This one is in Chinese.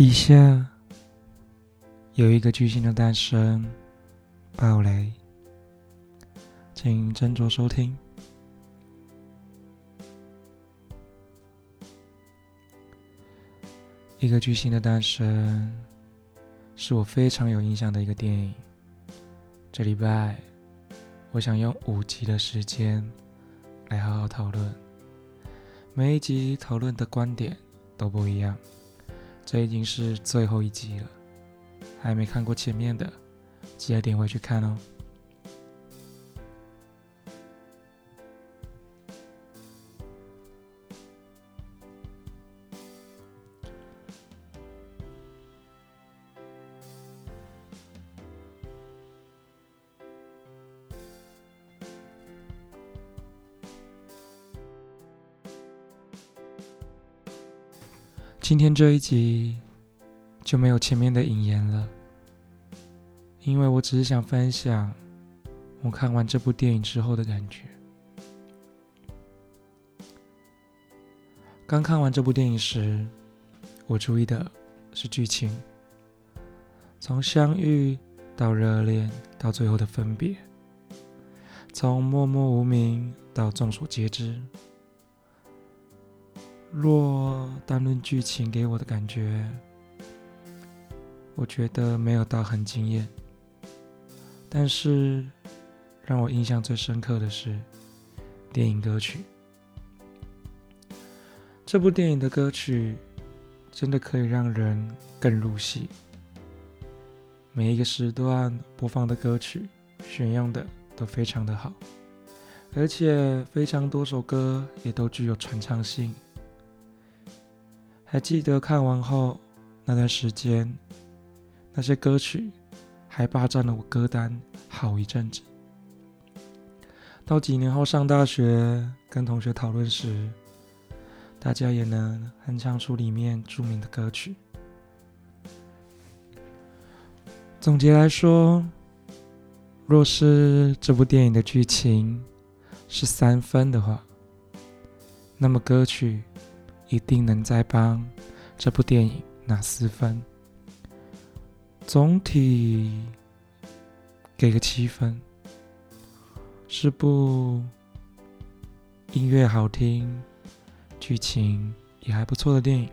以下有一个巨星的诞生，暴雷，请斟酌收听。一个巨星的诞生，是我非常有印象的一个电影。这礼拜，我想用五集的时间来好好讨论，每一集讨论的观点都不一样。这已经是最后一集了，还没看过前面的，记得点回去看哦。今天这一集就没有前面的引言了，因为我只是想分享我看完这部电影之后的感觉。刚看完这部电影时，我注意的是剧情，从相遇到热恋，到最后的分别，从默默无名到众所皆知。若单论剧情给我的感觉，我觉得没有到很惊艳。但是让我印象最深刻的是电影歌曲。这部电影的歌曲真的可以让人更入戏。每一个时段播放的歌曲选用的都非常的好，而且非常多首歌也都具有传唱性。还记得看完后那段时间，那些歌曲还霸占了我歌单好一阵子。到几年后上大学，跟同学讨论时，大家也能哼唱出里面著名的歌曲。总结来说，若是这部电影的剧情是三分的话，那么歌曲。一定能再帮这部电影拿四分，总体给个七分，是部音乐好听、剧情也还不错的电影。